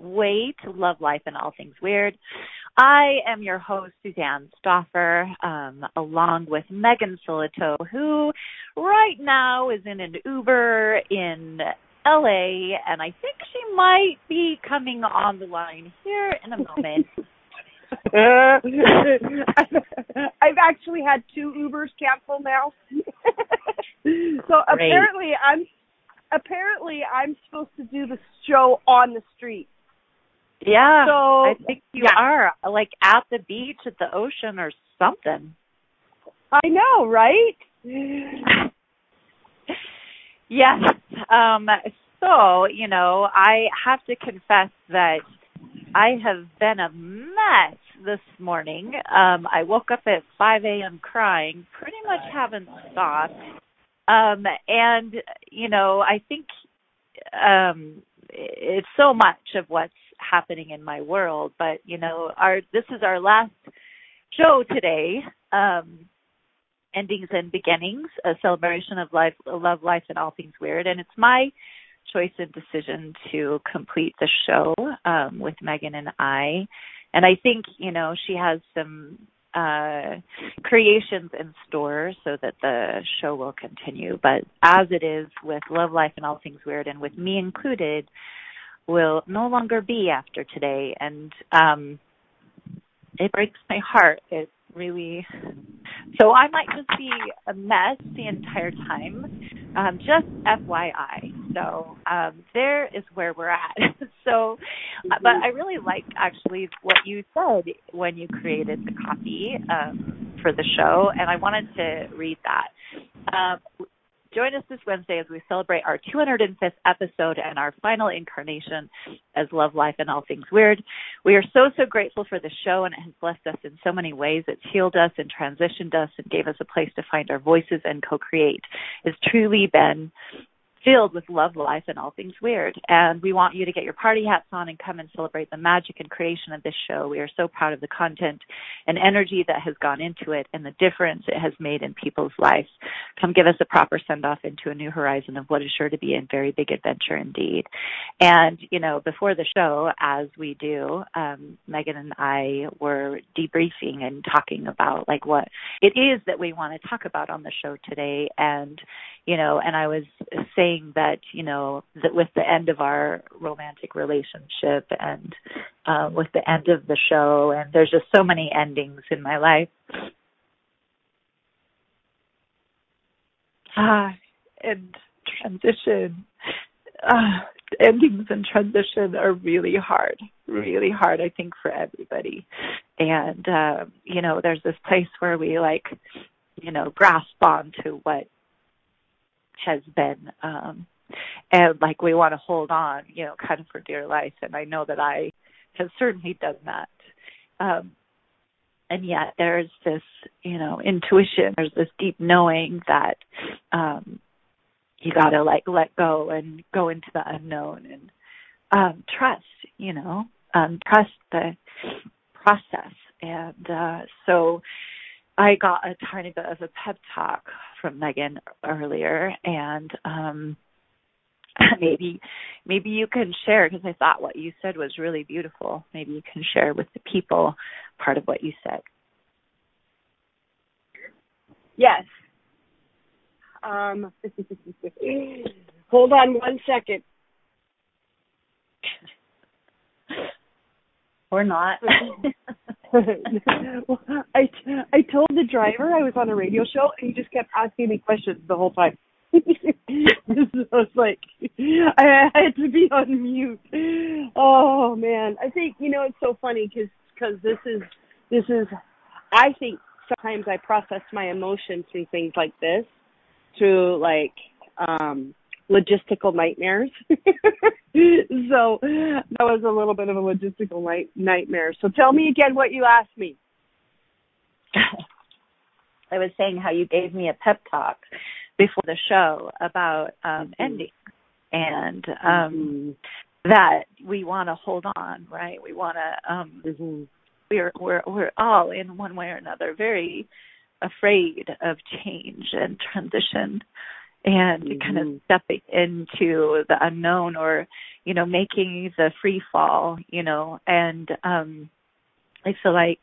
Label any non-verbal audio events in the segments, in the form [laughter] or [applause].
way to love life and all things weird. I am your host, Suzanne Stoffer, um, along with Megan Silito, who right now is in an Uber in LA, and I think she might be coming on the line here in a moment. [laughs] [laughs] I've actually had two Ubers cancel now. [laughs] so Great. apparently I'm apparently I'm supposed to do the show on the street. Yeah, So I think you yeah. are like at the beach, at the ocean, or something. I know, right? [laughs] Yes. Um, so, you know, I have to confess that I have been a mess this morning. Um, I woke up at 5 a.m. crying, pretty much haven't stopped. Um, and, you know, I think um, it's so much of what's happening in my world. But, you know, our this is our last show today. Um, endings and beginnings, a celebration of life, love, life, and all things weird. And it's my choice and decision to complete the show um, with Megan and I. And I think you know she has some uh creations in store so that the show will continue. But as it is with Love, Life, and All Things Weird, and with me included, will no longer be after today. And um it breaks my heart. It really so I might just be a mess the entire time. Um, just FYI. So um, there is where we're at. [laughs] so, uh, but I really like actually what you said when you created the copy um, for the show, and I wanted to read that. Um, Join us this Wednesday as we celebrate our 205th episode and our final incarnation as Love, Life, and All Things Weird. We are so, so grateful for the show, and it has blessed us in so many ways. It's healed us and transitioned us and gave us a place to find our voices and co create. It's truly been filled with love, life, and all things weird. And we want you to get your party hats on and come and celebrate the magic and creation of this show. We are so proud of the content and energy that has gone into it and the difference it has made in people's lives. Come give us a proper send off into a new horizon of what is sure to be a very big adventure indeed. And, you know, before the show, as we do, um, Megan and I were debriefing and talking about like what it is that we want to talk about on the show today. And, you know, and I was saying that, you know, that with the end of our romantic relationship and um, with the end of the show, and there's just so many endings in my life. Ah, and transition. Ah, endings and transition are really hard, really hard, I think, for everybody. And, uh, you know, there's this place where we like, you know, grasp on to what has been um and like we want to hold on you know kind of for dear life and i know that i have certainly done that. Um and yet there's this you know intuition there's this deep knowing that um you got to like let go and go into the unknown and um trust you know um trust the process. And uh so I got a tiny bit of a pep talk from Megan earlier, and um, [laughs] maybe maybe you can share because I thought what you said was really beautiful. Maybe you can share with the people part of what you said. Yes. Um, [laughs] hold on one second. [laughs] Or not. [laughs] I I told the driver I was on a radio show, and he just kept asking me questions the whole time. [laughs] so I was like, I, I had to be on mute. Oh man, I think you know it's so funny because because this is this is I think sometimes I process my emotions through things like this, through like um logistical nightmares. [laughs] so that was a little bit of a logistical night- nightmare. So tell me again what you asked me. [laughs] I was saying how you gave me a pep talk before the show about um Mm-hmm. ending and um that we want to hold on, right? We want to um mm-hmm. we're we're we're all in one way or another very afraid of change and transition and Mhm. kind of stepping into the unknown or you know making the free fall you know and um i feel like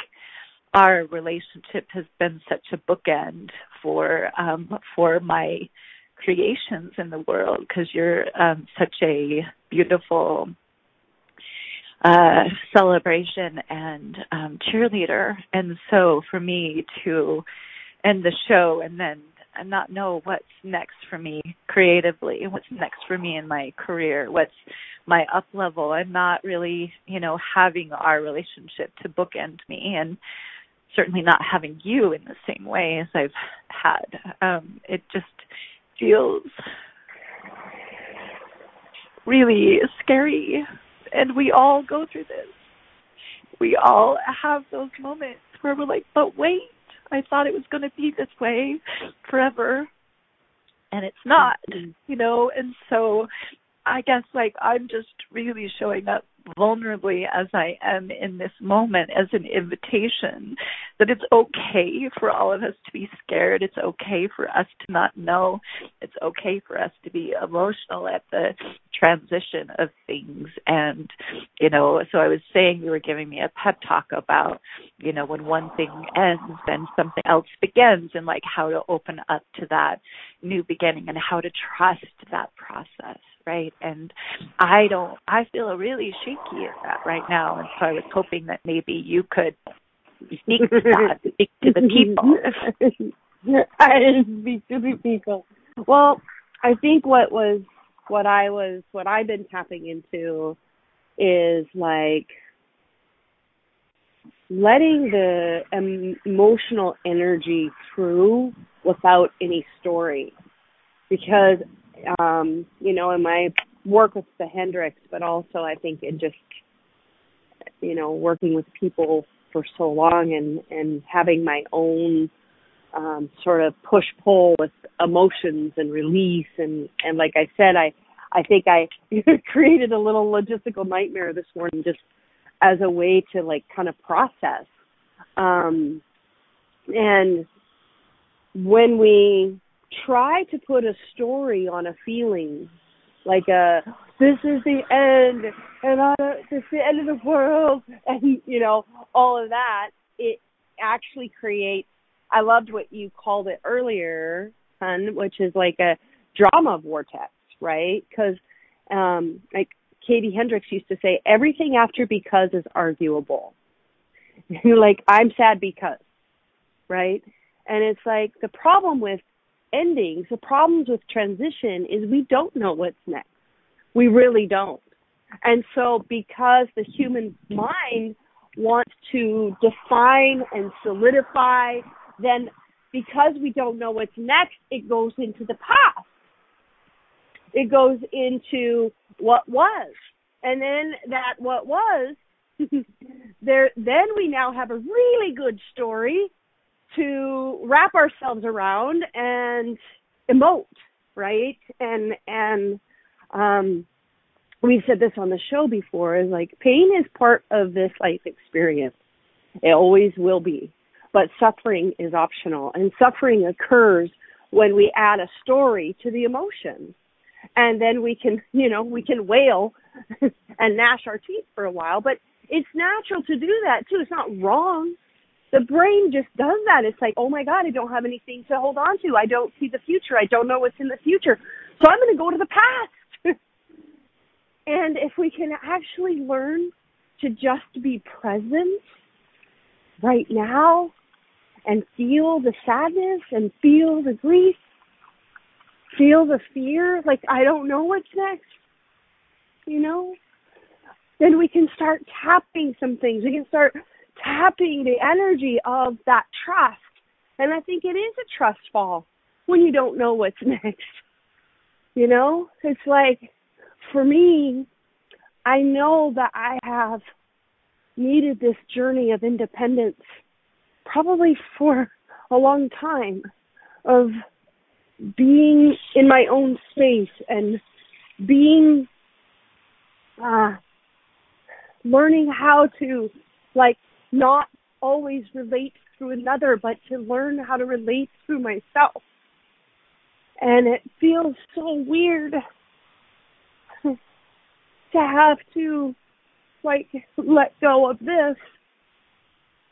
our relationship has been such a bookend for um for my creations in the world because you're um such a beautiful uh celebration and um cheerleader and so for me to end the show and then not know what's next for me creatively what's next for me in my career what's my up level. I'm not really you know having our relationship to bookend me and certainly not having you in the same way as i've had. Um it just feels really scary. And we all go through this. We all have those moments where we're like but wait i thought it was going to be this way forever. And it's mm-hmm. not you know and so i guess like i'm just really showing up vulnerably as i am in this moment as an invitation that it's okay for all of us to be scared. It's okay for us to not know. It's okay for us to be emotional at the transition of things. And you know so i was saying you were giving me a pep talk about you know when one thing ends then something else begins and like how to open up to that new beginning and how to trust that process right? And i don't i feel really shaky at that right now. And so i was hoping that maybe you could speak to that [laughs] speak to the people. [laughs] I speak to the people. Well, I think what was what I was what I've been tapping into is like letting the emotional energy through without any story. Because um you know in my work with the Hendricks but also I think in just you know working with people for so long and and having my own um sort of push pull with emotions and release and and like I said I I think I [laughs] created a little logistical nightmare this morning just as a way to like kind of process. Um and when we try to put a story on a feeling like a this is the end and I this is the end of the world [laughs] and you know all of that it actually creates I loved what you called it earlier hun which is like a drama vortex right? Cuz um like Katie Hendricks used to say everything after because is arguable. [laughs] Like I'm sad because right? And it's like the problem with endings, the problems with transition is we don't know what's next. We really don't. And so because the human mind wants to define and solidify, then because we don't know what's next, it goes into the past. It goes into what was. And then that what was [laughs] there then we now have a really good story to wrap ourselves around and emote, right? And and um we've said this on the show before is like pain is part of this life experience. It always will be. But suffering is optional and suffering occurs when we add a story to the emotion. And then we can, you know, we can wail [laughs] and gnash our teeth for a while, but it's natural to do that too. It's not wrong the brain just does that. It's like, oh my God, I don't have anything to hold on to. I don't see the future. I don't know what's in the future. So I'm going to go to the past. [laughs] and if we can actually learn to just be present right now and feel the sadness and feel the grief, feel the fear, like I don't know what's next, you know, then we can start tapping some things. We can start tapping the energy of that trust. And I think it is a trust fall when you don't know what's [laughs] next. You know, it's like for me, I know that I have needed this journey of independence probably for a long time of being in my own space and being uh learning how to like not always relate through another but to learn how to relate through myself and it feels so weird [laughs] to have to like let go of this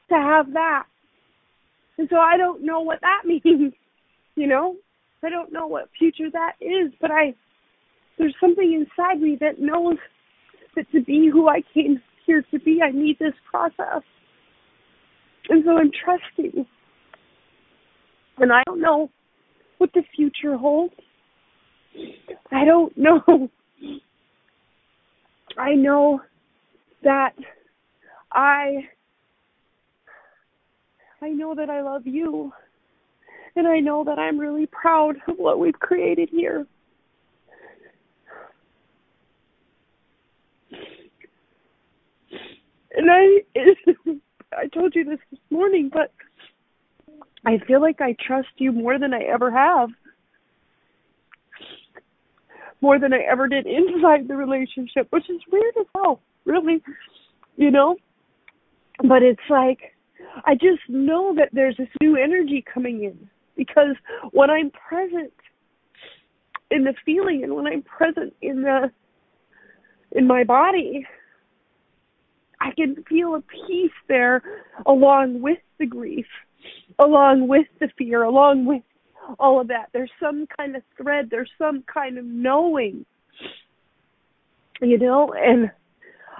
to have that. And so I don't know what that [laughs] means, you know? I don't know what future that is, but I there's something inside me that knows that to be who I came here to be, I need this process. And so I'm trusting. And I don't know what the future holds. I don't know. I know that I I know that I love you. And I know that I'm really proud of what we've created here. And I [laughs] I told you this this morning, but I feel like I trust you more than I ever have. More than I ever did inside the relationship, which is weird as hell, really. You know? But it's like, I just know that there's this new energy coming in. Because when I'm present in the feeling and when I'm present in the, in my body, I can feel a peace there along with the grief along with the fear, along with all of that. There's some kind of thread, there's some kind of knowing. You know, and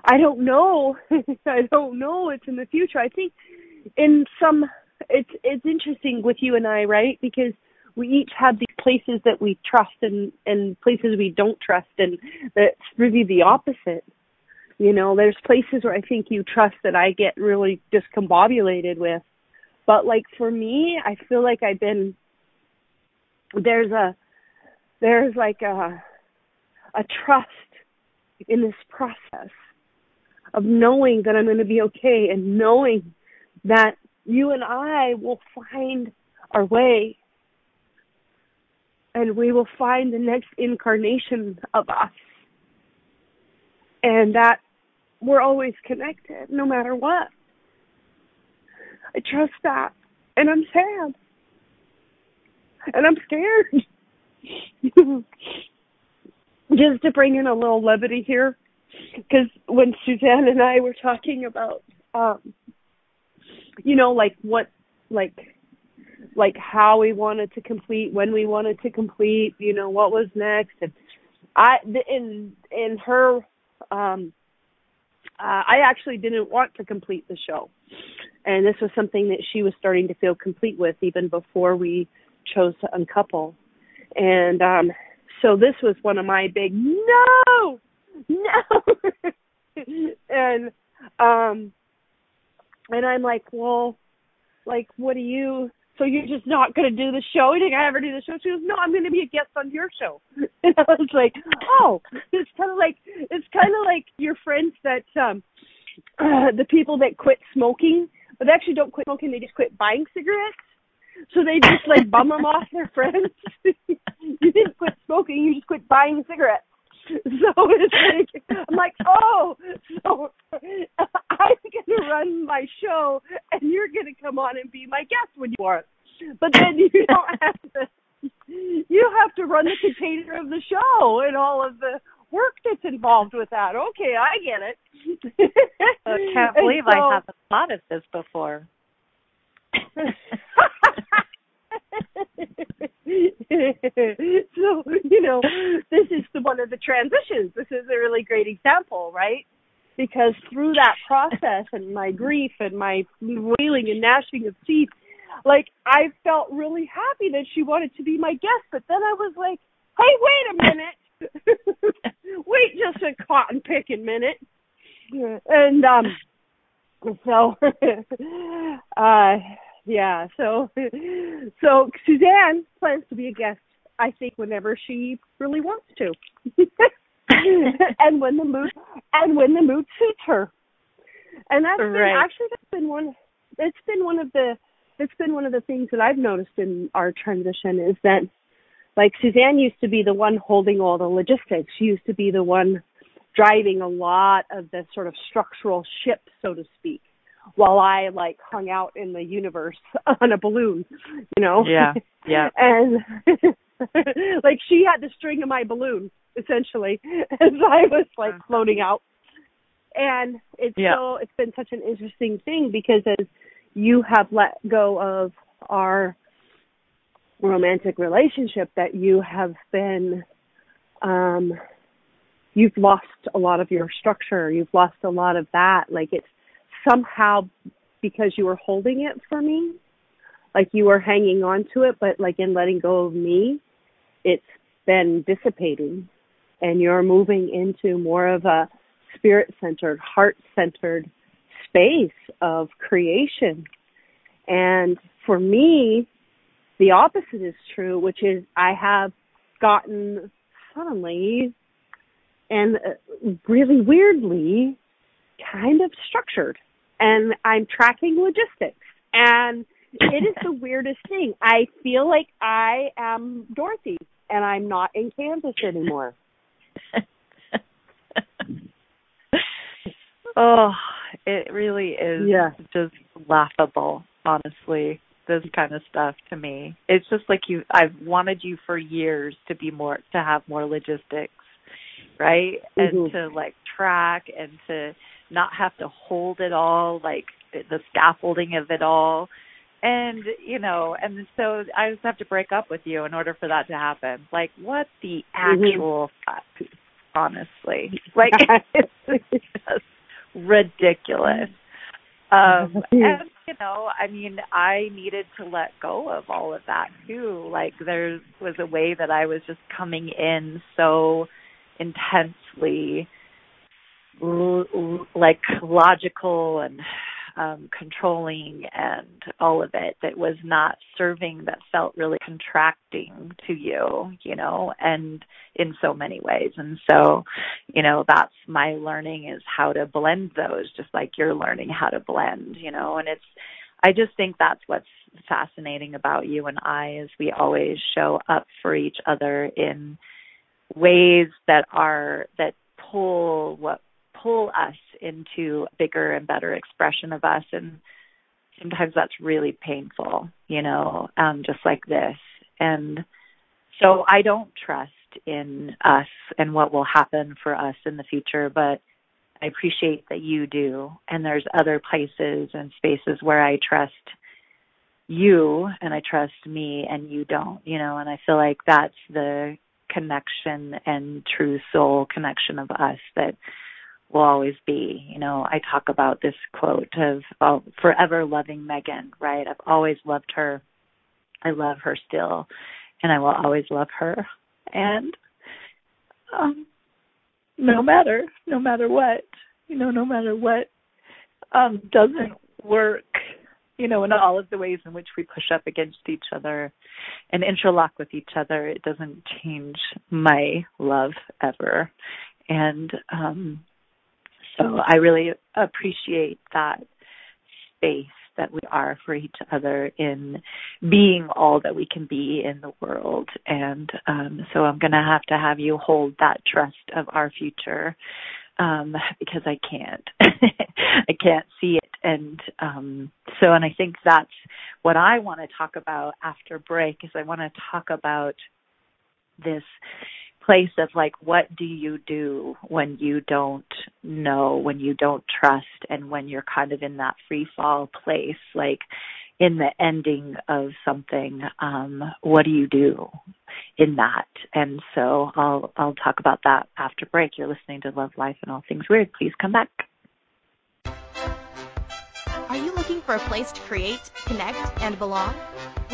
I don't know. [laughs] I don't know It's in the future. I think in some it's it's interesting with you and I, right? Because we each have these places that we trust and and places we don't trust and that's really the opposite. You know, there's places where I think you trust that I get really discombobulated with. But like for me, I feel like I've been there's a there's like a a trust in this process of knowing that I'm going to be okay and knowing that you and I will find our way. And we will find the next incarnation of us. And that we're always connected no matter what. I trust that. And I'm sad. And I'm scared. [laughs] Just to bring in a little levity here, because when Suzanne and I were talking about, um, you know, like what, like, like how we wanted to complete, when we wanted to complete, you know, what was next, and I, in in her, um, uh, I actually didn't want to complete the show. And this was something that she was starting to feel complete with even before we chose to uncouple. And um so this was one of my big no no. [laughs] And um and i'm like well like what do you so you're just not going to do the show? You think I ever do the show? She goes, no, I'm going to be a guest on your show. [laughs] And I was like, oh, it's kind of like it's kind of like your friends that um uh, [clears throat] the people that quit smoking but they actually don't quit smoking. They just quit buying cigarettes. So they just like bum them off their friends. [laughs] you didn't quit smoking. You just quit buying cigarettes. [laughs] So it's like I'm like, oh, so [laughs] I'm gonna run my show, and you're gonna come on and be my guest when you want. But then [laughs] you don't have to. You have to run the container of the show and all of the work that's involved with that. Okay, I get it. I can't believe so, I haven't thought of this before. [laughs] so you know this is the one of the transitions this is a really great example right because through that process and my grief and my wailing and gnashing of teeth, like I felt really happy that she wanted to be my guest. But then I was like, hey, wait a minute. [laughs] wait just a cotton picking minute. And um so [laughs] uh yeah, so [laughs] so Suzanne plans to be a guest I think whenever she really wants to. [laughs] and when the mood and when the mood suits her. And that's right. been actually that's been one it's been one of the it's been one of the things that I've noticed in our transition is that like Suzanne used to be the one holding all the logistics. She used to be the one driving a lot of the sort of structural ship, so to speak, while I like hung out in the universe [laughs] on a balloon, you know? Yeah. Yeah. [laughs] and [laughs] like she had the string of my balloon essentially as I was like floating out. And it's Yeah. so it's been such an interesting thing because as you have let go of our romantic relationship that you have been um you've lost a lot of your structure you've lost a lot of that like it's somehow because you were holding it for me like you were hanging on to it but like in letting go of me it's been dissipating. And you're moving into more of a spirit centered heart centered space of creation. And for me the opposite is true, which is I have gotten suddenly and uh, really weirdly kind of structured and I'm tracking logistics and it is the weirdest thing. I feel like I am Dorothy and I'm not in Kansas anymore. [laughs] oh, it really is Yeah. just laughable, honestly. This kind of stuff to me. It's just like you I've wanted you for years to be more to have more logistics, right? And Mhm. to like track and to not have to hold it all, like the scaffolding of it all. And, you know, and so I just have to break up with you in order for that to happen. Like what the Mhm. actual fuck, honestly. Like [laughs] it's just ridiculous. Um [laughs] and you know, I mean, I needed to let go of all of that too. Like there was a way that I was just coming in so intensely l- like logical and um controlling and all of it that was not serving that felt really contracting to you you know and in so many ways. And so you know that's my learning is how to blend those just like you're learning how to blend you know. And it's i just think that's what's fascinating about you and i is we always show up for each other in ways that are that pull what pull us into bigger and better expression of us and sometimes that's really painful you know um just like this. And so i don't trust in us and what will happen for us in the future but i appreciate that you do. And there's other places and spaces where i trust you and i trust me and you don't you know and i feel like that's the connection and true soul connection of us that will always be. You know, I talk about this quote of oh, forever loving Megan, right? I've always loved her. I love her still, and I will always love her. And um no matter no matter what, you know, no matter what um doesn't work, you know, in all of the ways in which we push up against each other and interlock with each other, it doesn't change my love ever. And um so I really appreciate that space that we are for each other in being all that we can be in the world. And um, so I'm going to have to have you hold that trust of our future um, because I can't. [laughs] I can't see it. And um, so, and I think that's what I want to talk about after break is I want to talk about this place of like what do you do when you don't know when you don't trust and when you're kind of in that free fall place like in the ending of something, um, what do you do in that? And so I'll I'll talk about that after break. You're listening to Love Life and All Things Weird. Please come back. Are you looking for a place to create, connect, and belong?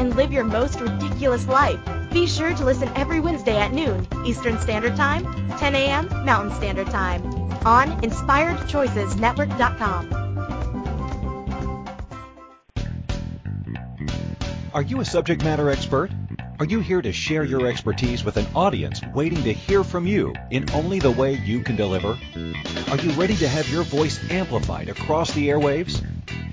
and live your most ridiculous life. Be sure to listen every Wednesday at noon Eastern Standard Time, 10 a.m. Mountain Standard Time on InspiredChoicesNetwork.com. Are you a subject matter expert? Are you here to share your expertise with an audience waiting to hear from you in only the way you can deliver? Are you ready to have your voice amplified across the airwaves?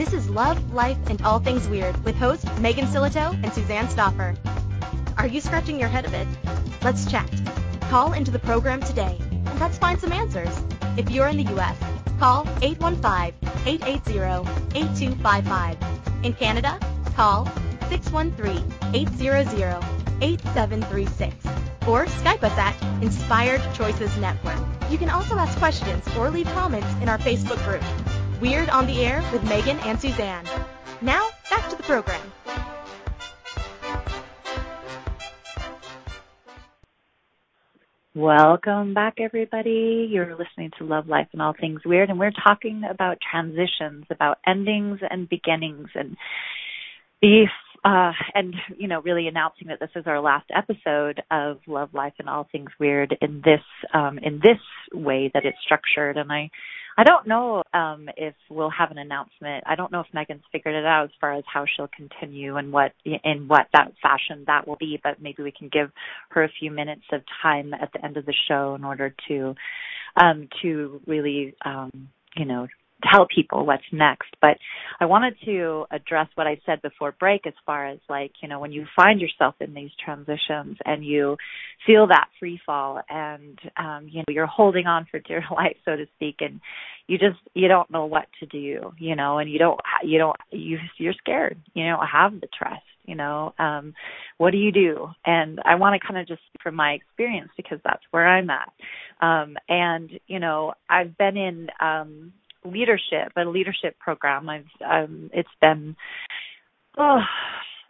This is Love, Life, and All Things Weird with host Megan Silito and Suzanne Stoffer. Are you scratching your head a bit? Let's chat. Call into the program today and let's find some answers. If you're in the U.S., call 815-880-8255. In Canada, call 613-800-8736 or Skype us at Inspired Choices Network. You can also ask questions or leave comments in our Facebook group, Weird on the Air with Megan and Suzanne. Now, back to the program. Welcome back, everybody. You're listening to Love, Life, and All Things Weird, and we're talking about transitions, about endings and beginnings, and the uh, and you know, really announcing that this is our last episode of Love, Life, and All Things Weird in this um, in this way that it's structured. And I I don't know um, if we'll have an announcement. I don't know if Megan's figured it out as far as how she'll continue and what in what that fashion that will be. But maybe we can give her a few minutes of time at the end of the show in order to um, to really um, you know tell people what's next. But I wanted to address what I said before break as far as like, you know, when you find yourself in these transitions and you feel that free fall and um, you know, you're holding on for dear [laughs] life, so to speak, and you just you don't know what to do, you know, and you don't you don't you you're scared, you know, have the trust you know. Um what do you do? And i want to kind of just from my experience because that's where i'm at. Um and you know i've been in um leadership, a leadership program. I've um, it's been oh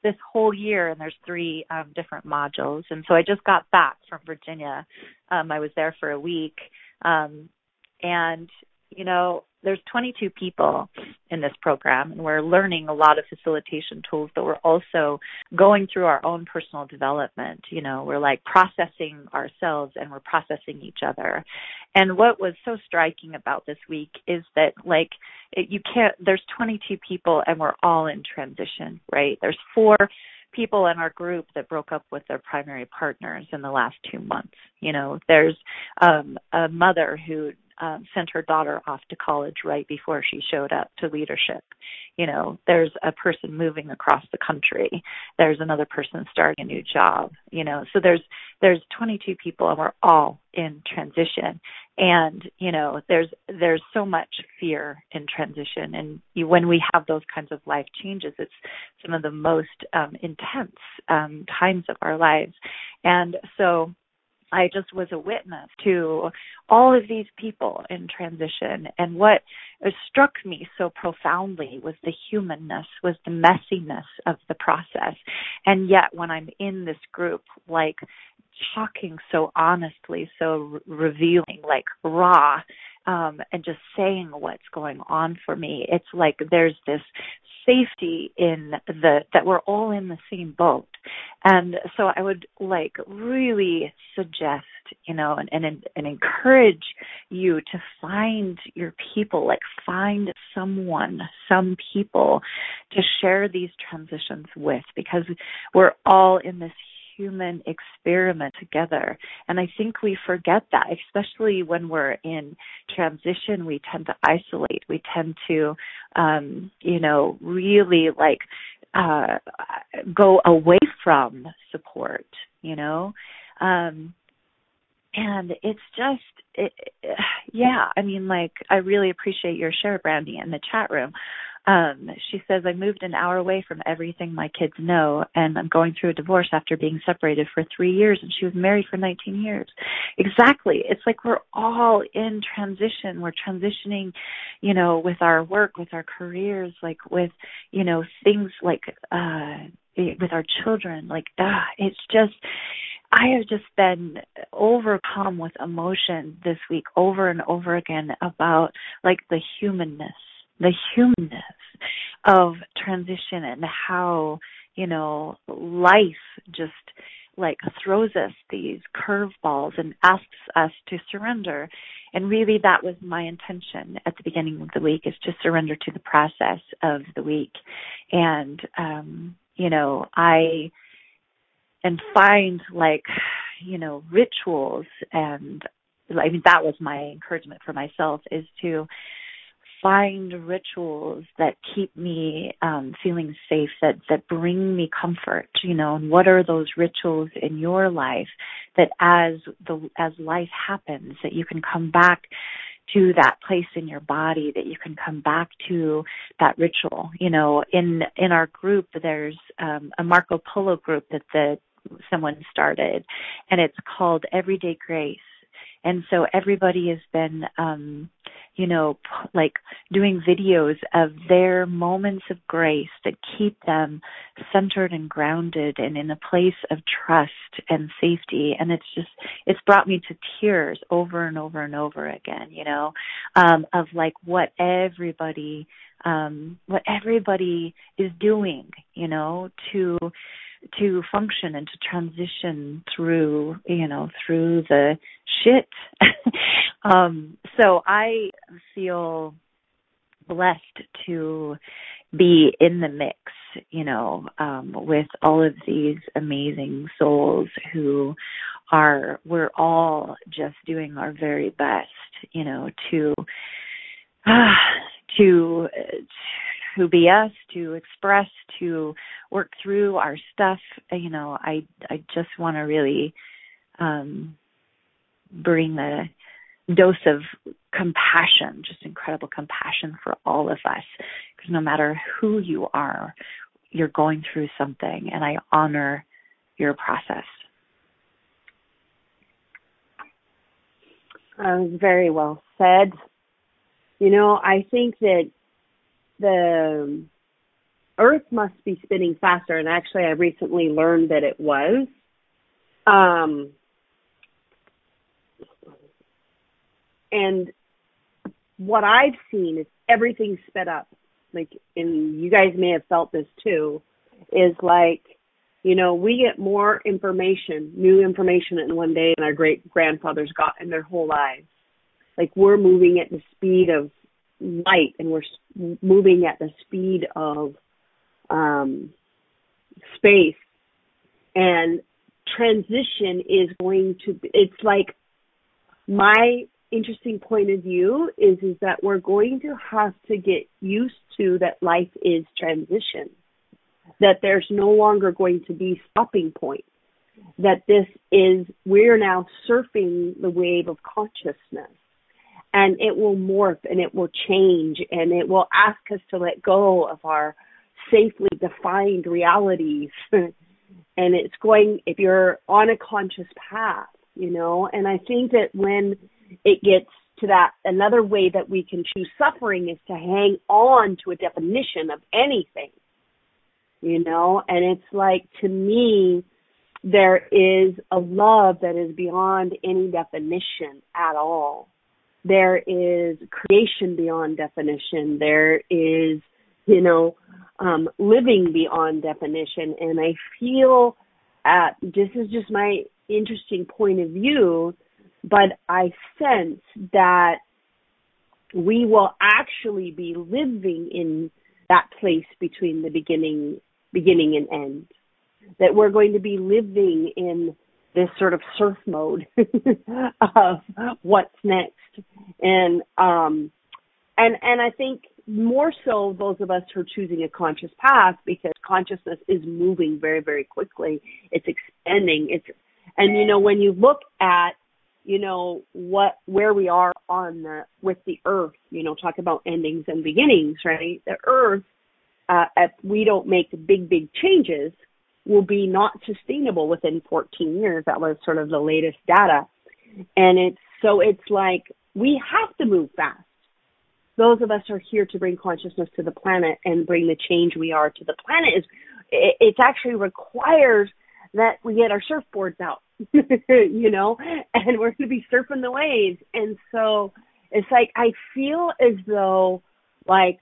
this whole year, and there's three um, different modules. And so I just got back from Virginia. Um, I was there for a week, um, and you know there's 22 people in this program and we're learning a lot of facilitation tools but we're also going through our own personal development. You know we're like processing ourselves and we're processing each other. And what was so striking about this week is that like it, you can't there's 22 people and we're all in transition right? There's four people in our group that broke up with their primary partners in the last two months. You know, there's um, a mother who um, sent her daughter off to college right before she showed up to leadership. You know, there's a person moving across the country. There's another person starting a new job. You know, so there's there's 22 people, and we're all in transition. And you know, there's there's so much fear in transition, and you, when we have those kinds of life changes, it's some of the most um, intense um, times of our lives. And so I just was a witness to all of these people in transition. And what struck me so profoundly was the humanness, was the messiness of the process. And yet, when I'm in this group, like talking so honestly, so revealing, like raw, um, and just saying what's going on for me, it's like there's this safety in the that we're all in the same boat And so I would like really suggest, you know, and, and, and encourage you to find your people, like find someone, some people to share these transitions with because we're all in this human experiment together. And I think we forget that, especially when we're in transition, we tend to isolate. We tend to, um, you know, really like, uh, go away from support, you know? Um, and it's just, it, yeah, I mean, like, I really appreciate your share, Brandy, in the chat room um, she says, I moved an hour away from everything my kids know, and I'm going through a divorce after being separated for three years, and she was married for 19 years. Exactly. It's like we're all in transition. We're transitioning, you know, with our work, with our careers, like with, you know, things like, uh, with our children. Like, ah, it's just, I have just been overcome with emotion this week over and over again about like the humanness the humanness of transition and how, you know, life just like throws us these curveballs and asks us to surrender. And really that was my intention at the beginning of the week is to surrender to the process of the week. And um, you know, I and find like, you know, rituals and I mean that was my encouragement for myself is to find rituals that keep me um, feeling safe, that that bring me comfort. You know, and what are those rituals in your life that as the as life happens, that you can come back to that place in your body that you can come back to that ritual you know in in our group there's um a marco polo group that the someone started and it's called everyday grace and so everybody has been um you know like doing videos of their moments of grace that keep them centered and grounded and in a place of trust and safety. And it's just it's brought me to tears over and over and over again you know um of like what everybody um what everybody is doing you know to to function and to transition through, you know, through the shit. [laughs] um, so I feel blessed to be in the mix, you know, um, with all of these amazing souls who are, we're all just doing our very best, you know, to, [sighs] uh, to, to be us, to express, to work through our stuff. You know, I I just want to really um, bring a dose of compassion, just incredible compassion for all of us, because no matter who you are, you're going through something, and I honor your process. Uh, very well said. You know, I think that the Earth must be spinning faster, and actually, I recently learned that it was. Um, and what I've seen is everything sped up. Like, and you guys may have felt this too, is like, you know, we get more information, new information in one day than our great grandfathers got in their whole lives. Like, we're moving at the speed of light and we're moving at the speed of um, space. And transition is going to be, it's like my interesting point of view is is that we're going to have to get used to that life is transition that there's no longer going to be stopping point that this is we're now surfing the wave of consciousness and it will morph and it will change and it will ask us to let go of our safely defined realities. [laughs] And it's going if you're on a conscious path you know and i think that when it gets to that another way that we can choose suffering is to hang on to a definition of anything you know and it's like to me there is a love that is beyond any definition at all there is creation beyond definition. There is, you know, um, living beyond definition. And I feel at this is just my interesting point of view, but I sense that we will actually be living in that place between the beginning beginning and end. That we're going to be living in this sort of surf mode [laughs] of what's next. And um and and I think more so those of us who are choosing a conscious path because consciousness is moving very, very quickly. It's expanding. It's and you know, when you look at you know what where we are on the with the earth you know talk about endings and beginnings right the earth uh if we don't make big big changes will be not sustainable within 14 years. That was sort of the latest data. And it's so it's like we have to move fast. Those of us are here to bring consciousness to the planet and bring the change we are to the planet is it, it actually requires that we get our surfboards out [laughs] you know, and we're going to be surfing the waves. And so it's like I feel as though like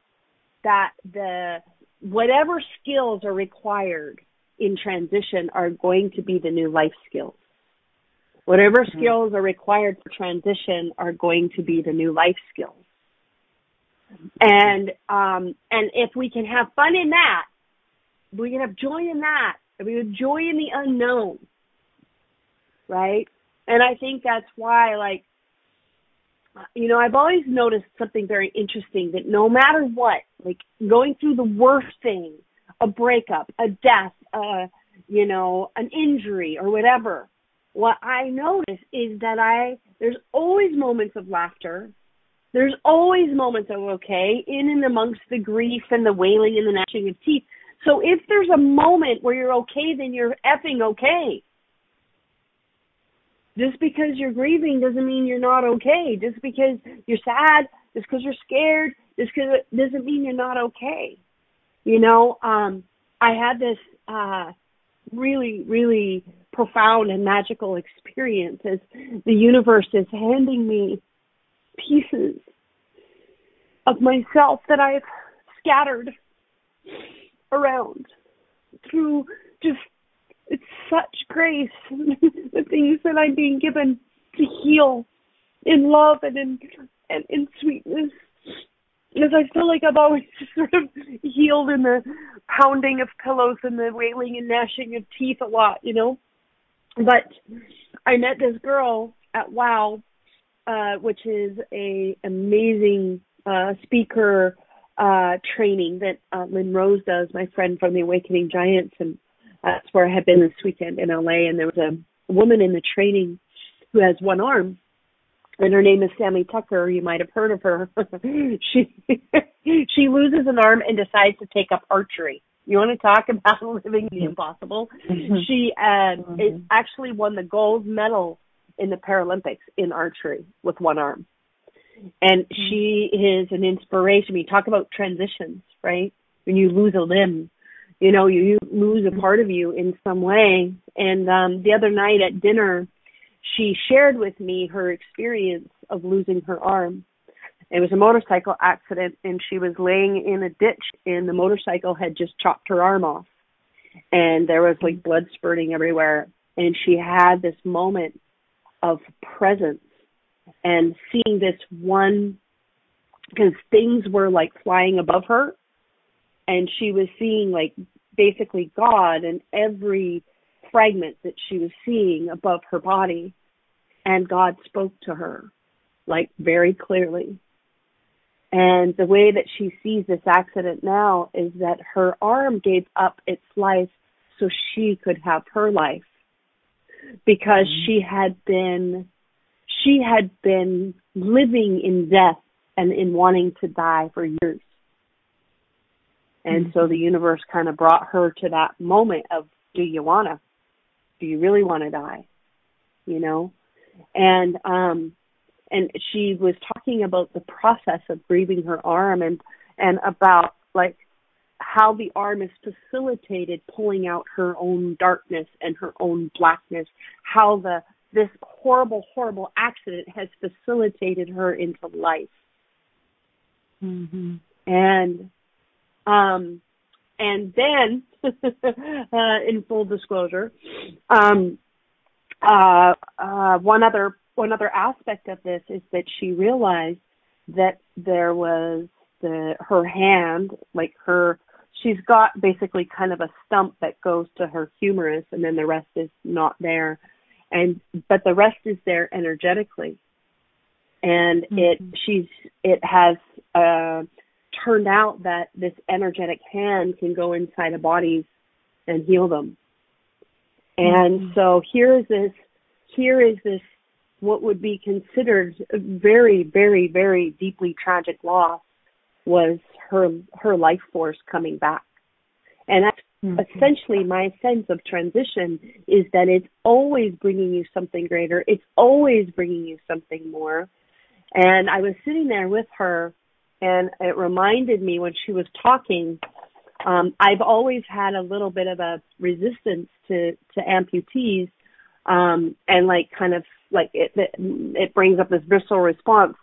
that the whatever skills are required in transition are going to be the new life skills. Whatever mm-hmm. skills are required for transition are going to be the new life skills. And um and if we can have fun in that, we can have joy in that, we have joy in the unknown right? And I think that's why, like, you know, I've always noticed something very interesting that no matter what, like going through the worst thing, a breakup, a death, uh, you know, an injury or whatever, what I notice is that I, there's always moments of laughter. There's always moments of okay in and amongst the grief and the wailing and the gnashing of teeth. So if there's a moment where you're okay, then you're effing okay. Just because you're grieving doesn't mean you're not okay. Just because you're sad, just because you're scared, just because doesn't mean you're not okay. You know, um, I had this uh, really, really profound and magical experience as the universe is handing me pieces of myself that I've scattered around through just it's such grace, [laughs] the things that I'm being given to heal in love and in and in sweetness. Because I feel like I've always [laughs] just sort of healed in the pounding of pillows and the wailing and gnashing of teeth a lot, you know. But I met this girl at WOW, uh, which is a amazing uh, speaker uh, training that uh, Lynn Rose does, my friend from the Awakening Giants, and that's where I had been this weekend in LA, and there was a woman in the training who has one arm, and her name is Sammy Tucker. You might have heard of her. [laughs] she [laughs] she loses an arm and decides to take up archery. You want to talk [laughs] about living the impossible? Mm-hmm. She uh, mm-hmm. actually won the gold medal in the Paralympics in archery with one arm. And mm-hmm. she is an inspiration. We talk about transitions, right? When you lose a limb, you know, you, you lose a part of you in some way. And um the other night at dinner, she shared with me her experience of losing her arm. It was a motorcycle accident and she was laying in a ditch and the motorcycle had just chopped her arm off. And there was like blood spurting everywhere and she had this moment of presence and seeing this one because things were like flying above her and she was seeing like basically God and every fragment that she was seeing above her body and God spoke to her like very clearly. And the way that she sees this accident now is that her arm gave up its life so she could have her life because mm-hmm. she had been she had been living in death and in wanting to die for years. And mm-hmm. so the universe kind of brought her to that moment of, do you wanna? Do you really want to die? You know? And, um, and she was talking about the process of grieving her arm and, and about like how the arm is facilitated pulling out her own darkness and her own blackness, how the, this horrible, horrible accident has facilitated her into life. Mm-hmm. And um, and then [laughs] in full disclosure. Um, uh, uh, one other one other aspect of this is that she realized that there was the her hand, like her she's got basically kind of a stump that goes to her humerus and then the rest is not there. And but the rest is there energetically. And mm-hmm. it she's it has uh turned out that this energetic hand can go inside of bodies and heal them. And mm-hmm. so here is this here is this what would be considered a very, very, very deeply tragic loss was her her life force coming back. And that's mm-hmm. essentially my sense of transition is that it's always bringing you something greater. It's always bringing you something more. And I was sitting there with her and it reminded me when she was talking um I've always had a little bit of a resistance to to amputees um and like kind of like it it, brings up this visceral response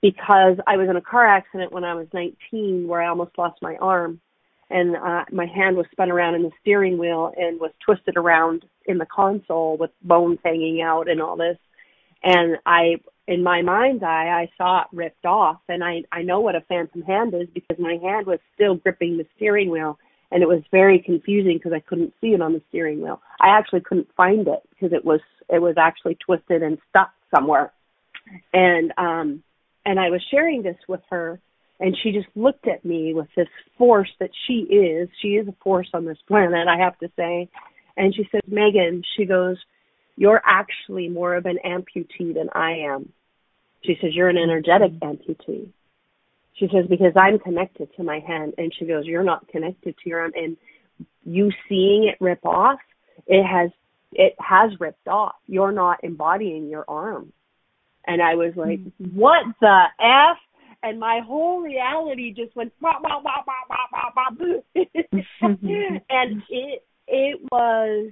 because I was in a car accident when I was 19 where I almost lost my arm and uh my hand was spun around in the steering wheel and was twisted around in the console with bones hanging out and all this. And I in my mind's eye I saw it ripped off and I I know what a phantom hand is because my hand was still gripping the steering wheel and it was very confusing because I couldn't see it on the steering wheel. I actually couldn't find it because it was it was actually twisted and stuck somewhere. And um and I was sharing this with her and she just looked at me with this force that she is. She is a force on this planet, I have to say. And she says, Megan, she goes, You're actually more of an amputee than I am. She says, You're an energetic amputee. She says, Because I'm connected to my hand. And she goes, You're not connected to your arm. And you seeing it rip off, it has it has ripped off. You're not embodying your arm. And I was like, mm-hmm. What the F? and my whole reality just went bah, bah, bah, bah, bah, bah, bah. [laughs] and it it was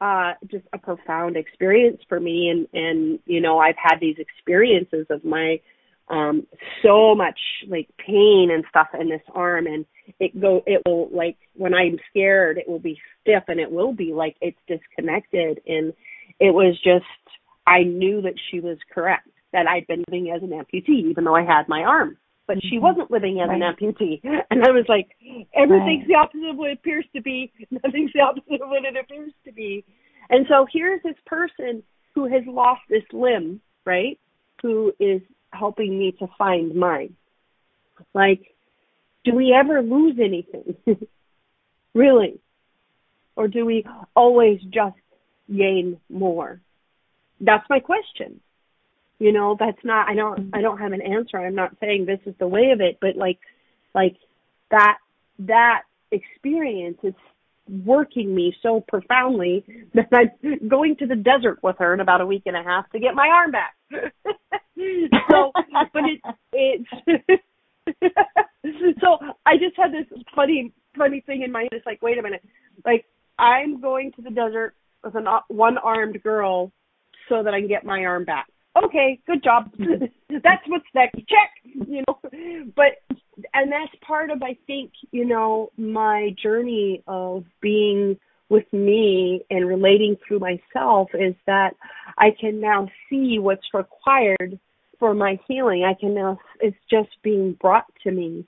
uh just a profound experience for me. And and you know I've had these experiences of my um so much like pain and stuff in this arm. And it go it will like when I'm scared it will be stiff and it will be like it's disconnected. And it was just I knew that she was correct that I'd been living as an amputee, even though I had my arm. But she mm-hmm. wasn't living as right. an amputee. [laughs] And I was like, everything's right. the opposite of what it appears to be. [laughs] Nothing's the opposite of what it appears to be. And so here's this person who has lost this limb, right? Who is helping me to find mine. Like, do we ever lose anything? [laughs] really? Or do we always just gain more? That's my question you know that's not i don't mm-hmm. i don't have an answer. I'm not saying this is the way of it but like like that that experience is working me so profoundly [laughs] that i'm going to the desert with her in about a week and a half to get my arm back. [laughs] So but it it's [laughs] so i just had this funny funny thing in my head. It's like wait a minute. Like i'm going to the desert with an uh, one armed girl so that i can get my arm back okay, good job. [laughs] that's what's next. Check. You know, but and that's part of I think you know my journey of being with me and relating through myself is that I can now see what's required for my healing. I can now it's just being brought to me.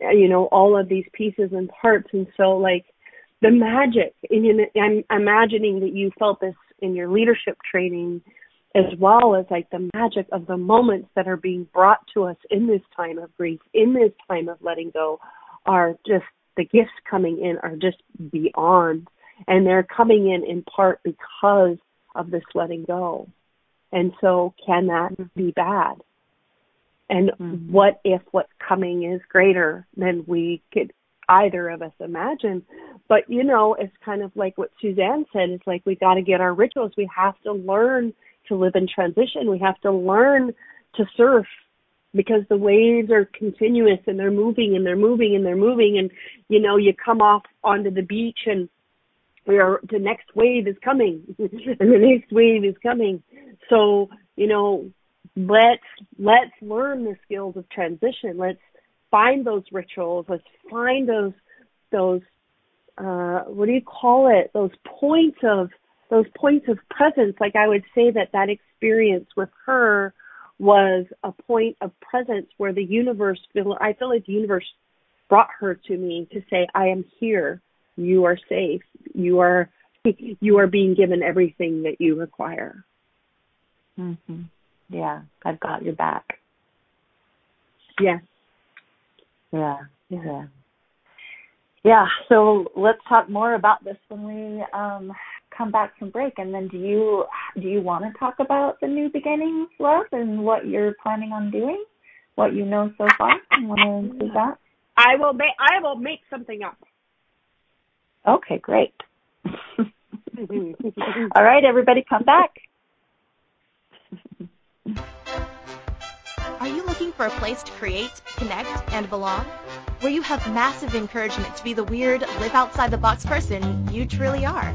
You know, all of these pieces and parts, and so like the magic. And I'm imagining that you felt this in your leadership training as well as like the magic of the moments that are being brought to us in this time of grief, in this time of letting go, are just the gifts coming in are just beyond. And they're coming in in part because of this letting go. And so, can that be bad? And mm-hmm. what if what's coming is greater than we could either of us imagine? But you know, it's kind of like what Suzanne said. It's like we got to get our rituals. We have to learn to live in transition. We have to learn to surf because the waves are continuous and they're moving and they're moving and they're moving. And you know you come off onto the beach and we are the next wave is coming. [laughs] And the next wave is coming. So you know let's let's learn the skills of transition. Let's find those rituals. Let's find those those uh, what do you call it? Those points of those points of presence. Like I would say that that experience with her was a point of presence where the universe feel I feel like the universe brought her to me to say, I am here. You are safe. You are [laughs] you are being given everything that you require. Mm-hmm. Yeah, I've got your back. Yeah. Yeah. Yeah. Yeah. So let's talk more about this when we um, come back from break. And then, do you do you want to talk about the new beginnings, love, and what you're planning on doing? What you know so far? You want to include that? I will make I will make something up. Okay, great. [laughs] All right, everybody, come back. Are you looking for a place to create, connect, and belong? Where you have massive encouragement to be the weird, live outside the box person you truly are.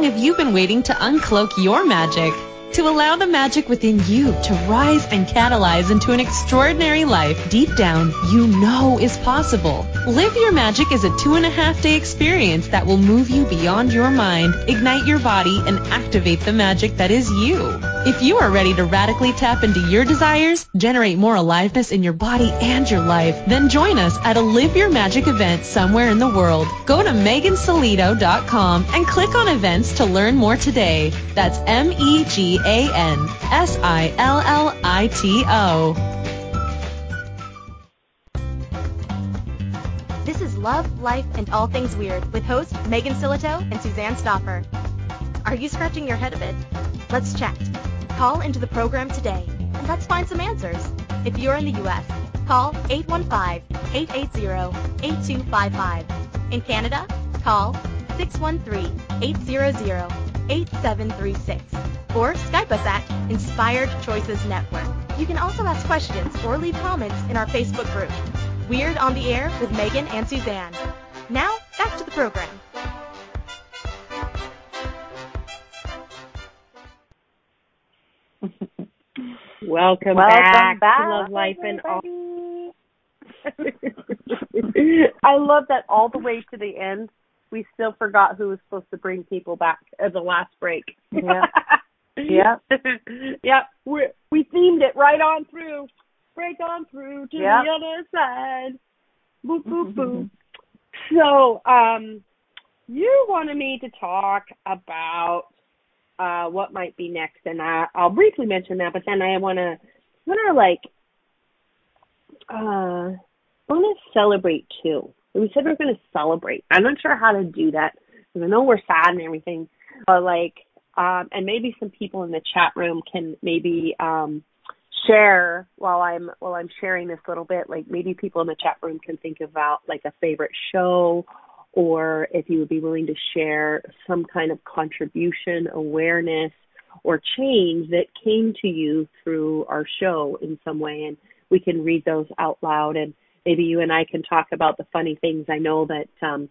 long have you been waiting to uncloak your magic? to allow the magic within you to rise and catalyze into an extraordinary life deep down you know is possible. Live Your Magic is a two and a half day experience that will move you beyond your mind, ignite your body, and activate the magic that is you. If you are ready to radically tap into your desires, generate more aliveness in your body and your life, then join us at a Live Your Magic event somewhere in the world. Go to megansillito.com and click on events to learn more today. That's M-E-G a-N-S-I-L-L-I-T-O. This is Love, Life, and All Things Weird with hosts Megan Sillito and Suzanne Stoffer. Are you scratching your head a bit? Let's chat. Call into the program today and let's find some answers. If you're in the U.S., call 815-880-8255. In Canada, call 613-800-8736 or Skype us at Inspired Choices Network. You can also ask questions or leave comments in our Facebook group, Weird on the Air with Megan and Suzanne. Now, back to the program. Welcome, Welcome back, back, to Love Life and All. [laughs] I love that all the way to the end, we still forgot who was supposed to bring people back at the last break. Yeah. [laughs] Yeah. [laughs] yep. We we themed it right on through. Break on through to Yep. the other side. Boop boop boop. So, um you wanted me to talk about uh what might be next and I I'll briefly mention that, but then I wanna wanna like uh I wanna celebrate too. We said we are gonna celebrate. I'm not sure how to do that because I know we're sad and everything, but like um, and maybe some people in the chat room can maybe um, share while I'm while I'm sharing this little bit. Like maybe people in the chat room can think about like a favorite show, or if you would be willing to share some kind of contribution, awareness, or change that came to you through our show in some way, and we can read those out loud. And maybe you and I can talk about the funny things. I know that. Um,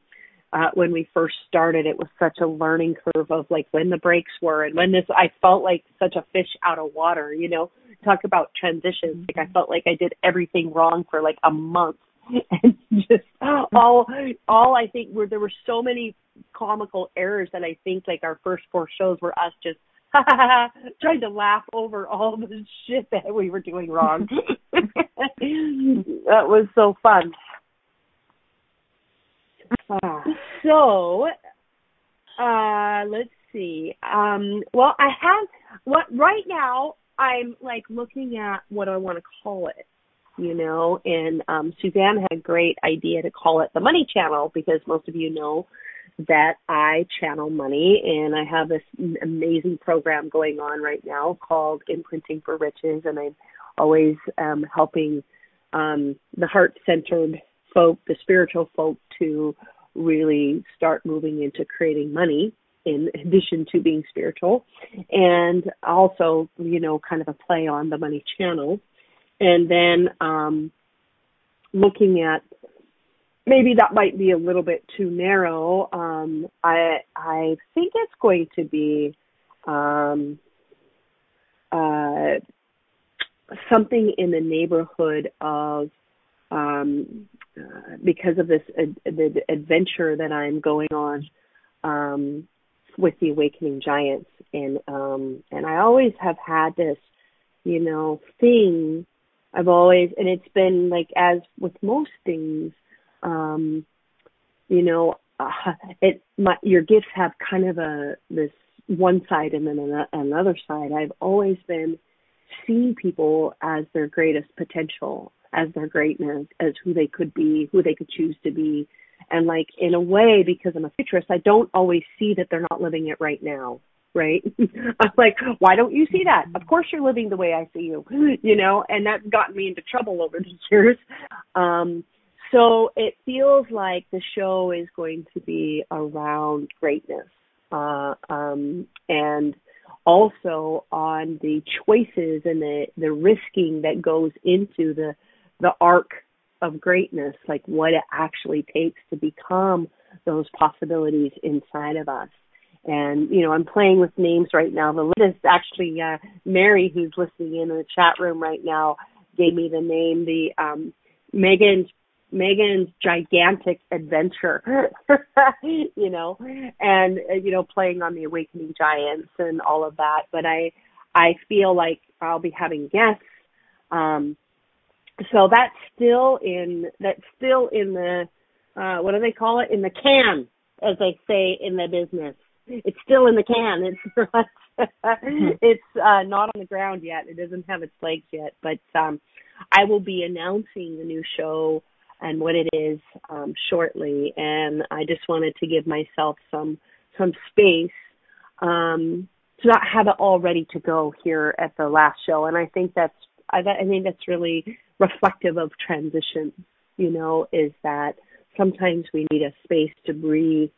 uh, when we first started, it was such a learning curve of like when the breaks were and when this, I felt like such a fish out of water, you know, talk about transitions. Like I felt like I did everything wrong for like a month [laughs] and just all, all I think were, there were so many comical errors that I think like our first four shows were us just [laughs] trying to laugh over all the shit that we were doing wrong. [laughs] that was so fun. Ah, so, uh, let's see. Um, well, I have what right now. I'm like looking at what I want to call it, you know. And um, Suzanne had a great idea to call it the Money Channel because most of you know that I channel money, and I have this amazing program going on right now called Imprinting for Riches, and I'm always um, helping um, the heart centered folk, the spiritual folk to really start moving into creating money in addition to being spiritual and also, you know, kind of a play on the money channel. And then um, looking at maybe that might be a little bit too narrow. Um, I I think it's going to be um, uh, something in the neighborhood of um, uh, because of this uh, the adventure that I'm going on um, with the Awakening Giants, and um, and I always have had this, you know, thing. I've always, and it's been like as with most things, um, you know, uh, it my your gifts have kind of a this one side and then another side. I've always been seeing people as their greatest potential, as their greatness, as who they could be, who they could choose to be. And like in a way, because I'm a futurist, I don't always see that they're not living it right now. Right? [laughs] I'm like, why don't you see that? Of course you're living the way I see you, [laughs] you know, and that's gotten me into trouble over the [laughs] years. Um, so it feels like the show is going to be around greatness uh, um, and also on the choices and the the risking that goes into the the arc of greatness, like what it actually takes to become those possibilities inside of us. And you know, I'm playing with names right now. The list actually uh, Mary, who's listening in the chat room right now, gave me the name. The um, Megan's Megan's gigantic adventure, [laughs] you know, and uh, you know, playing on the Awakening Giants and all of that. But I, I feel like I'll be having guests. Um, so that's still in that's still in the uh, what do they call it in the can, as they say in the business. It's still in the can. It's [laughs] not. it's uh, not on the ground yet. It doesn't have its legs yet. But um, I will be announcing the new show and what it is um, shortly. And I just wanted to give myself some some space um, to not have it all ready to go here at the last show. And I think that's I, I think that's really reflective of transition. You know, is that sometimes we need a space to breathe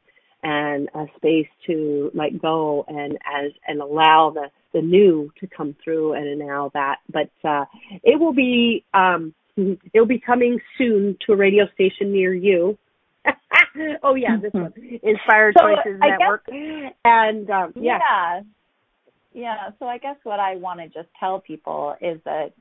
and a space to let go and as and allow the the new to come through and allow that. But uh, it will be um, [laughs] It'll be coming soon to a radio station near you. [laughs] oh yeah, this one, Inspired so Choices Network. Guess, and um, yeah. yeah, yeah. So I guess what I want to just tell people is that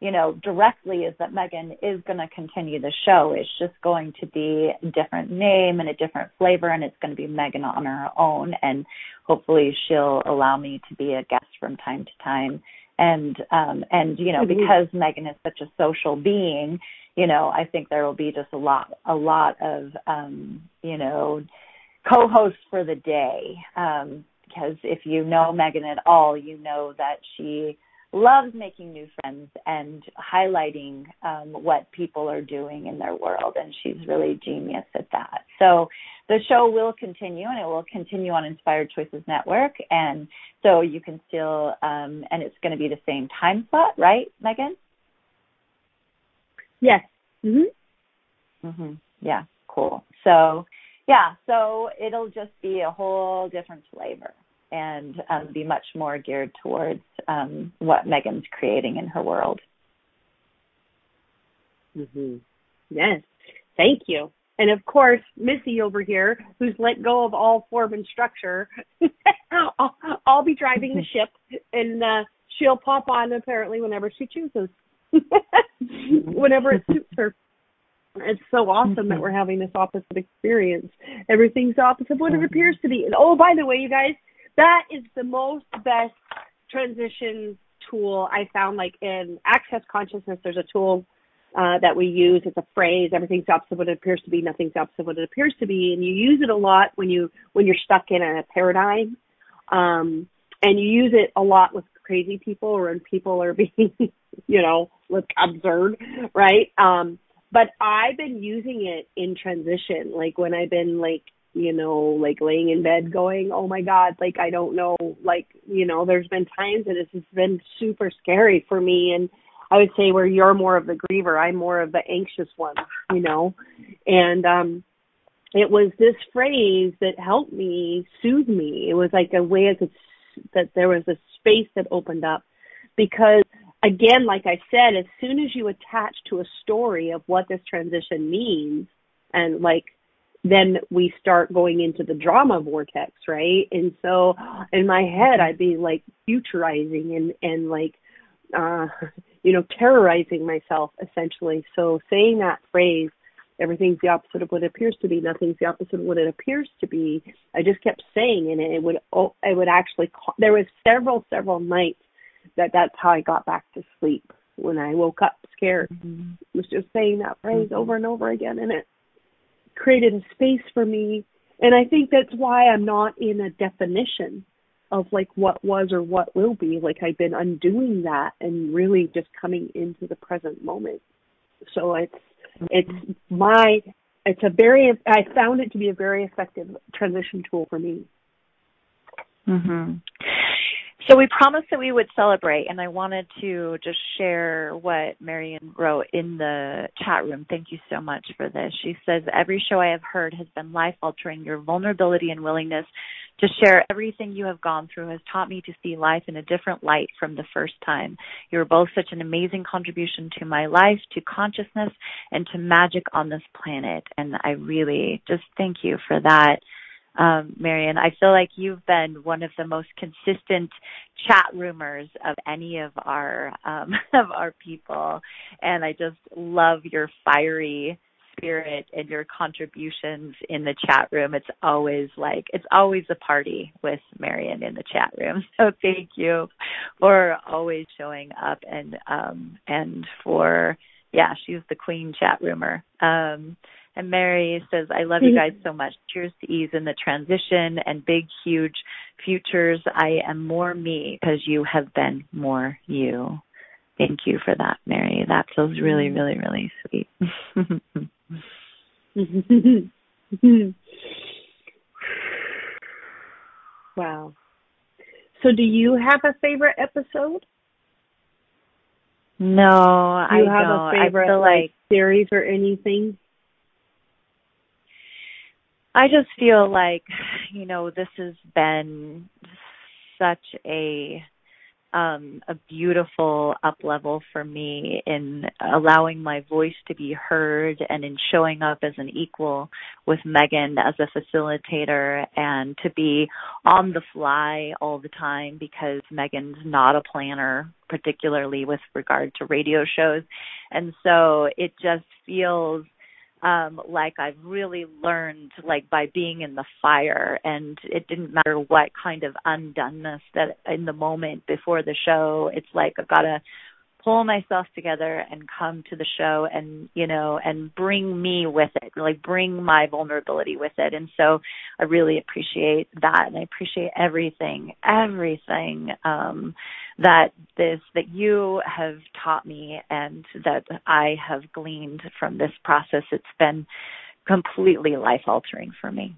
you know, directly is that Megan is going to continue the show. It's just going to be a different name and a different flavor, and it's going to be Megan on her own. And hopefully, she'll allow me to be a guest from time to time and um and you know because Megan is such a social being you know I think there will be just a lot a lot of um you know co-hosts for the day um because if you know Megan at all you know that she loves making new friends and highlighting um, what people are doing in their world, and she's really genius at that. So the show will continue, and it will continue on Inspired Choices Network, and so you can still, um, and it's going to be the same time slot, right, Megan? Yes. Mhm. Mhm. Yeah. Cool. So, yeah. So it'll just be a whole different flavor and um, be much more geared towards um, what Megan's creating in her world. Mm-hmm. Yes, thank you. And of course, Missy over here, who's let go of all form and structure, [laughs] I'll, I'll be driving the ship, and uh, she'll pop on apparently whenever she chooses, [laughs] whenever it suits her. It's so awesome that we're having this opposite experience. Everything's opposite what it appears to be. And oh, by the way, you guys, that is the most best transition tool I found. Like in Access Consciousness, there's a tool uh, that we use. It's a phrase. Everything's opposite what it appears to be. Nothing's opposite what it appears to be. And you use it a lot when you when you're stuck in a paradigm. Um, and you use it a lot with crazy people or when people are [laughs] being, you know, like absurd, right? Um, but I've been using it in transition, like when I've been like you know, like laying in bed going, oh my God, like I don't know, like, you know, there's been times that it's just been super scary for me. And I would say where you're more of the griever, I'm more of the anxious one, you know. And um it was this phrase that helped me soothe me. It was like a way could that there was a space that opened up because again, like I said, as soon as you attach to a story of what this transition means and like then we start going into the drama vortex, right? And so in my head I'd be like futurizing and and like uh [laughs] you know terrorizing myself essentially. So saying that phrase everything's the opposite of what it appears to be nothing's the opposite of what it appears to be i just kept saying and it would oh, it would actually there was several several nights that that's how i got back to sleep when i woke up scared mm-hmm. was just saying that phrase mm-hmm. over and over again and it created a space for me and i think that's why i'm not in a definition of like what was or what will be like i've been undoing that and really just coming into the present moment so it's it's my it's a very I found it to be a very effective transition tool for me. Mhm. So we promised that we would celebrate, and I wanted to just share what Marion wrote in the chat room. Thank you so much for this. She says, Every show I have heard has been life altering. Your vulnerability and willingness to share everything you have gone through has taught me to see life in a different light from the first time. You are both such an amazing contribution to my life, to consciousness, and to magic on this planet. And I really just thank you for that um, Marion. I feel like you've been one of the most consistent chat roomers of any of our um, [laughs] of our people, and I just love your fiery spirit and your contributions in the chat room. It's always like it's always a party with Marion in the chat room. [laughs] So thank you for always showing up and um and for yeah, she's the queen chat roomer. Um and Mary says, I love you guys so much. Cheers to ease in the transition and big, huge futures. I am more me because you have been more you. Thank you for that, Mary. That feels really, mm-hmm. really, really sweet. [laughs] wow. So, do you have a favorite episode? No, do you I have don't. a favorite I feel like series or anything? I just feel like, you know, this has been such a um a beautiful up level for me in allowing my voice to be heard and in showing up as an equal with Megan as a facilitator and to be on the fly all the time because Megan's not a planner particularly with regard to radio shows. And so it just feels um like I've really learned like by being in the fire and it didn't matter what kind of undoneness that in the moment before the show it's like I've got to pull myself together and come to the show and you know and bring me with it like bring my vulnerability with it. And so i really appreciate that and i appreciate everything everything um that this that you have taught me and that I have gleaned from this process. It's been completely life altering for me.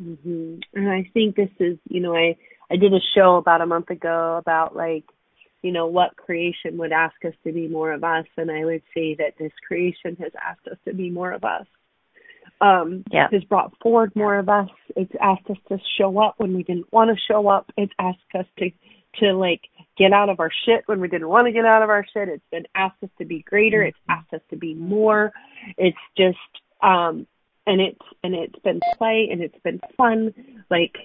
Mhm. And I think this is, you know, I I did a show about a month ago about like, you know, what creation would ask us to be more of us, and I would say that this creation has asked us to be more of us um yeah. has brought forward more of us. It's asked us to show up when we didn't want to show up. It's asked us to to like get out of our shit when we didn't want to get out of our shit. It's been asked us to be greater. It's mm-hmm. asked us to be more. It's just um and it's and it's been play and it's been fun. Like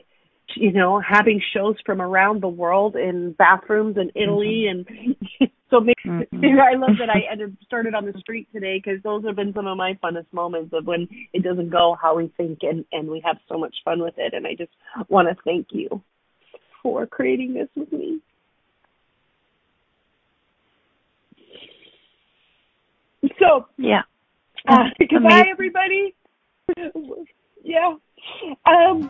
you know, having shows from around the world in bathrooms in Italy, mm-hmm. and [laughs] so maybe, mm-hmm. [laughs] I love that I ended started on the street today because those have been some of my funnest moments of when it doesn't go how we think, and and we have so much fun with it. And I just want to thank you for creating this with me. So yeah, uh, goodbye, everybody. [laughs] yeah. Um,